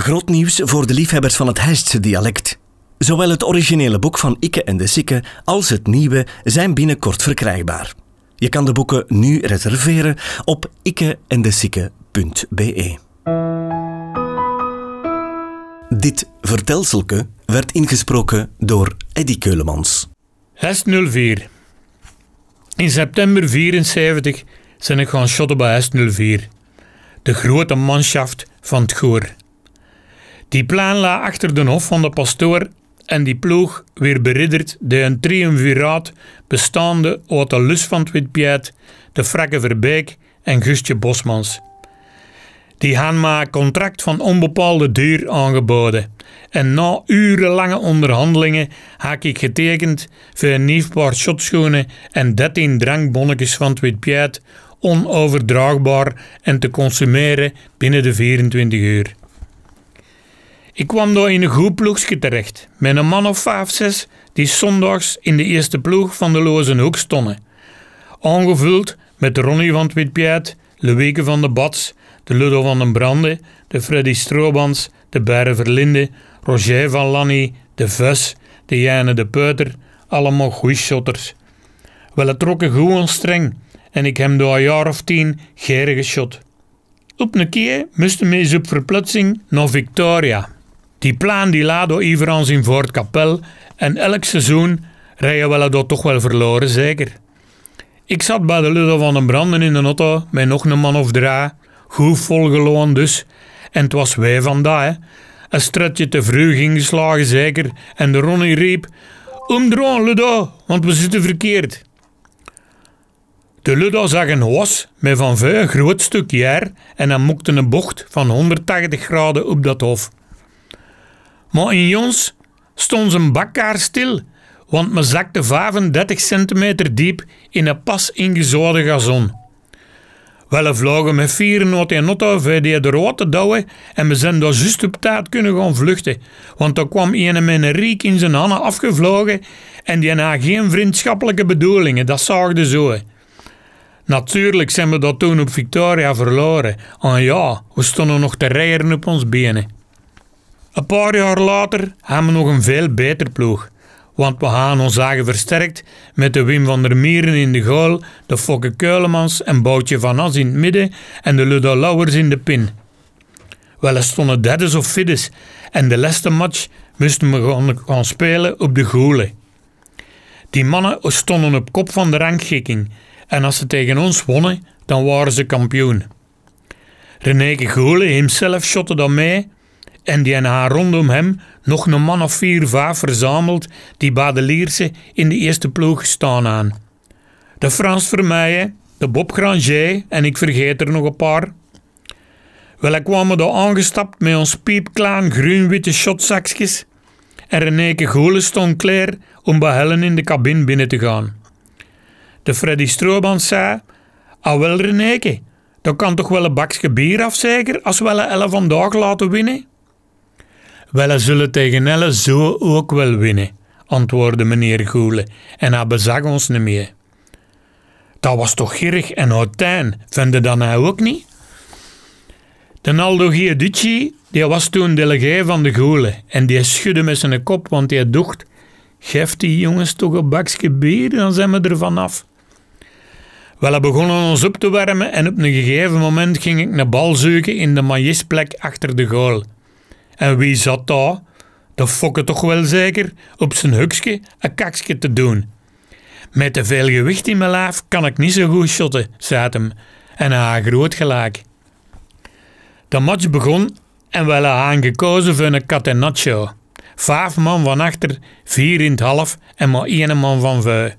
Groot nieuws voor de liefhebbers van het Heistse dialect. Zowel het originele boek van Ikke en de Sikke als het nieuwe zijn binnenkort verkrijgbaar. Je kan de boeken nu reserveren op ikkeendesikke.be. Dit vertelselke werd ingesproken door Eddy Keulemans. Hest 04. In september 74 zijn ik gaan shotten bij Hest 04. De grote manschaft van het Goor. Die plan la achter de hof van de pastoor en die ploeg weer beridderd de een triumviraat bestaande uit de Lus van het de Frakke Verbeek en Gustje Bosmans. Die gaan maar contract van onbepaalde duur aangeboden. En na urenlange onderhandelingen heb ik getekend voor een nieuw paar shotschoenen en 13 drankbonnetjes van het onoverdraagbaar en te consumeren binnen de 24 uur. Ik kwam daar in een goed ploegje terecht, met een man of vijf, zes die zondags in de eerste ploeg van de Loze Hoek stonden. Aangevuld met Ronnie van het Witpiet, van de Bats, de Ludo van den Brande, de Freddy Stroobans, de Berre Verlinde, Roger van Lanny, de Ves, de Jane de Peuter, allemaal goeie shotters. Wel, het trok een goed streng en ik heb door een jaar of tien geren geschot. Op een keer moesten we op verplaatsing naar Victoria. Die plan die laat door Iverans in Voort Kapel en elk seizoen rijden we dat toch wel verloren, zeker. Ik zat bij de Ludo van den Branden in de auto met nog een man of drie, goed volgeloon dus, en het was wij vandaag. Een stretje te vroeg ingeslagen zeker, en de Ronnie riep, Omdraan Ludo, want we zitten verkeerd. De Ludo zag een was met van een groot stuk jaar en hij moekte een bocht van 180 graden op dat hof. Maar in Jons stond zijn bakkaar stil, want me zakte 35 centimeter diep in een pas ingezoden gazon. Wel vlogen met vier not en auto voor die de rood te douwen en we zijn daar juist op tijd kunnen gaan vluchten, want er kwam een met een riek in zijn handen afgevlogen en die had geen vriendschappelijke bedoelingen, dat zaagde zo. Natuurlijk zijn we dat toen op Victoria verloren. En ja, we stonden nog te rijden op ons benen. Een paar jaar later hebben we nog een veel beter ploeg. Want we gaan ons zagen versterkt met de Wim van der Mieren in de goal, de Fokke Keulemans en Boutje van As in het midden en de Ludo Lauwers in de pin. Wel, stonden derdes of fiddes en de laatste match moesten we gaan, gaan spelen op de goelen. Die mannen stonden op kop van de rangschikking en als ze tegen ons wonnen, dan waren ze kampioen. Reneke Goelen hemzelf shotte dan mee en die haar rondom hem nog een man of vier, vijf verzameld die bij de Lierse in de eerste ploeg staan aan. De Frans Vermeijen, de Bob Granger en ik vergeet er nog een paar. Wel, ik kwam er aangestapt met ons piepklaan groen-witte shotzakjes en Reneke Goelen stond klaar om bij Helen in de cabine binnen te gaan. De Freddy Strooband zei, ah wel Reneke, dat kan toch wel een bakje bier afzeker als we Elle vandaag laten winnen? Wel, zullen tegen Elle zo ook wel winnen, antwoordde meneer Goele en hij bezag ons niet meer. Dat was toch gierig en houtijn, vinden dan hij ook niet? De Naldo Giudici, die was toen delegé van de Goele en die schudde met zijn kop, want hij dacht, geef die jongens toch een bakje bier, dan zijn we er vanaf. Wel, we begonnen ons op te warmen en op een gegeven moment ging ik een bal zoeken in de maïsplek achter de goal. En wie zat daar? De fokke toch wel zeker op zijn hukske een kaksje te doen. Met te veel gewicht in mijn lijf kan ik niet zo goed shotten, zei hem. En hij groot gelijk. De match begon en we hadden aangekozen voor een catenaccio. Vijf man van achter, vier in het half en maar één man van vijf.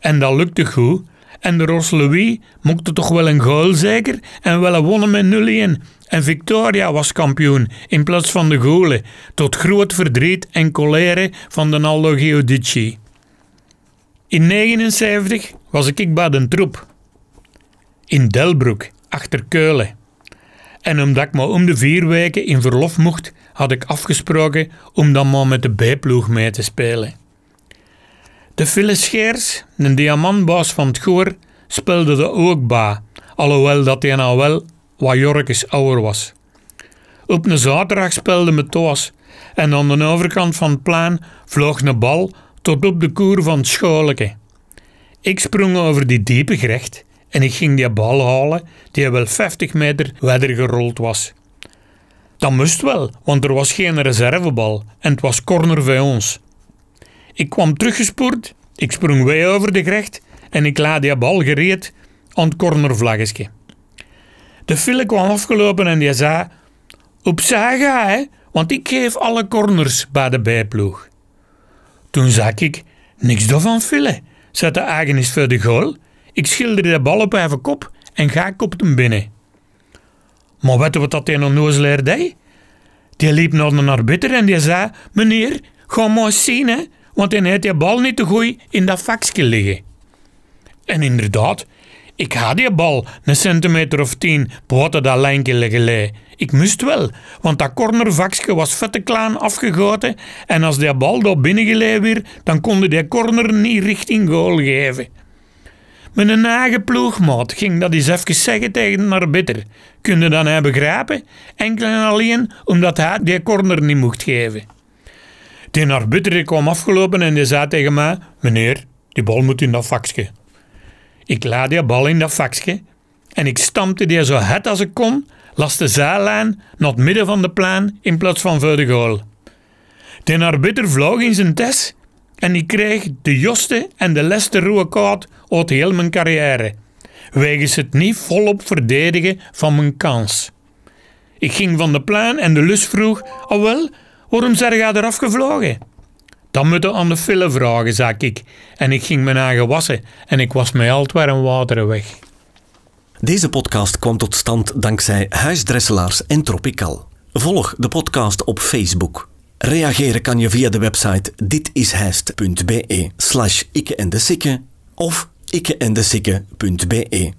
En dat lukte goed. En de Ros Louis mocht toch wel een goal zeker en wel wonnen met 0-1. En Victoria was kampioen in plaats van de Golen, tot groot verdriet en colère van de Naldo Giudici. In 79 was ik bij de troep. In Delbroek, achter Keulen. En omdat ik maar om de vier weken in verlof mocht, had ik afgesproken om dan maar met de B-ploeg mee te spelen. De Phyllis Scheers, een diamantbaas van het Goor, speelde er ook bij, alhoewel dat hij nou wel wat Jorkes ouder was. Op een zaterdag speelde me toos. En aan de overkant van het plein vloog een bal tot op de koer van het scholeke. Ik sprong over die diepe gerecht en ik ging die bal halen die wel 50 meter verder gerold was. Dat moest wel, want er was geen reservebal en het was corner bij ons. Ik kwam teruggespoord, ik sprong weer over de gerecht en ik laat die bal gereed aan het cornervlaggetje. De file kwam afgelopen en die zei: Opzij ga, hè, want ik geef alle corners bij de bijploeg. Toen zag ik: Niks daarvan file, zet de eigenis voor de goal. Ik schilder de bal op even kop en ga ik op hem binnen. Maar weet je wat dat een onnozelaar deed? Die liep naar de arbiter en die zei: Meneer, ga eens zien, hè, want hij heeft die bal niet te goed in dat vakje liggen. En inderdaad, ik had die bal een centimeter of tien buiten dat lijntje liggen Ik moest wel, want dat cornervakje was vette klein afgegoten en als die bal daar binnen weer, dan kon die corner niet richting goal geven. Mijn eigen ploegmaat ging dat eens even zeggen tegen de arbiter. Kun je dan hij begrijpen? Enkel en alleen omdat hij die corner niet mocht geven. De arbiter kwam afgelopen en die zei tegen mij: Meneer, die bal moet in dat vakje. Ik laat die bal in dat vakje en ik stampte die zo hard als ik kon, las de zijlijn naar het midden van de plein in plaats van voor de goal. De arbiter vloog in zijn test en ik kreeg de joste en de leste rode kaart uit heel mijn carrière, wegens het niet volop verdedigen van mijn kans. Ik ging van de plein en de lus vroeg, oh wel, waarom zijn jij eraf gevlogen? Dan moeten aan de file vragen, zei ik. En ik ging mijn eigen wassen en ik was mij al warm water weg. Deze podcast kwam tot stand dankzij Huisdresselaars en Tropical. Volg de podcast op Facebook. Reageren kan je via de website ditishijst.be slash ikke en de of ikkeendesikke.be.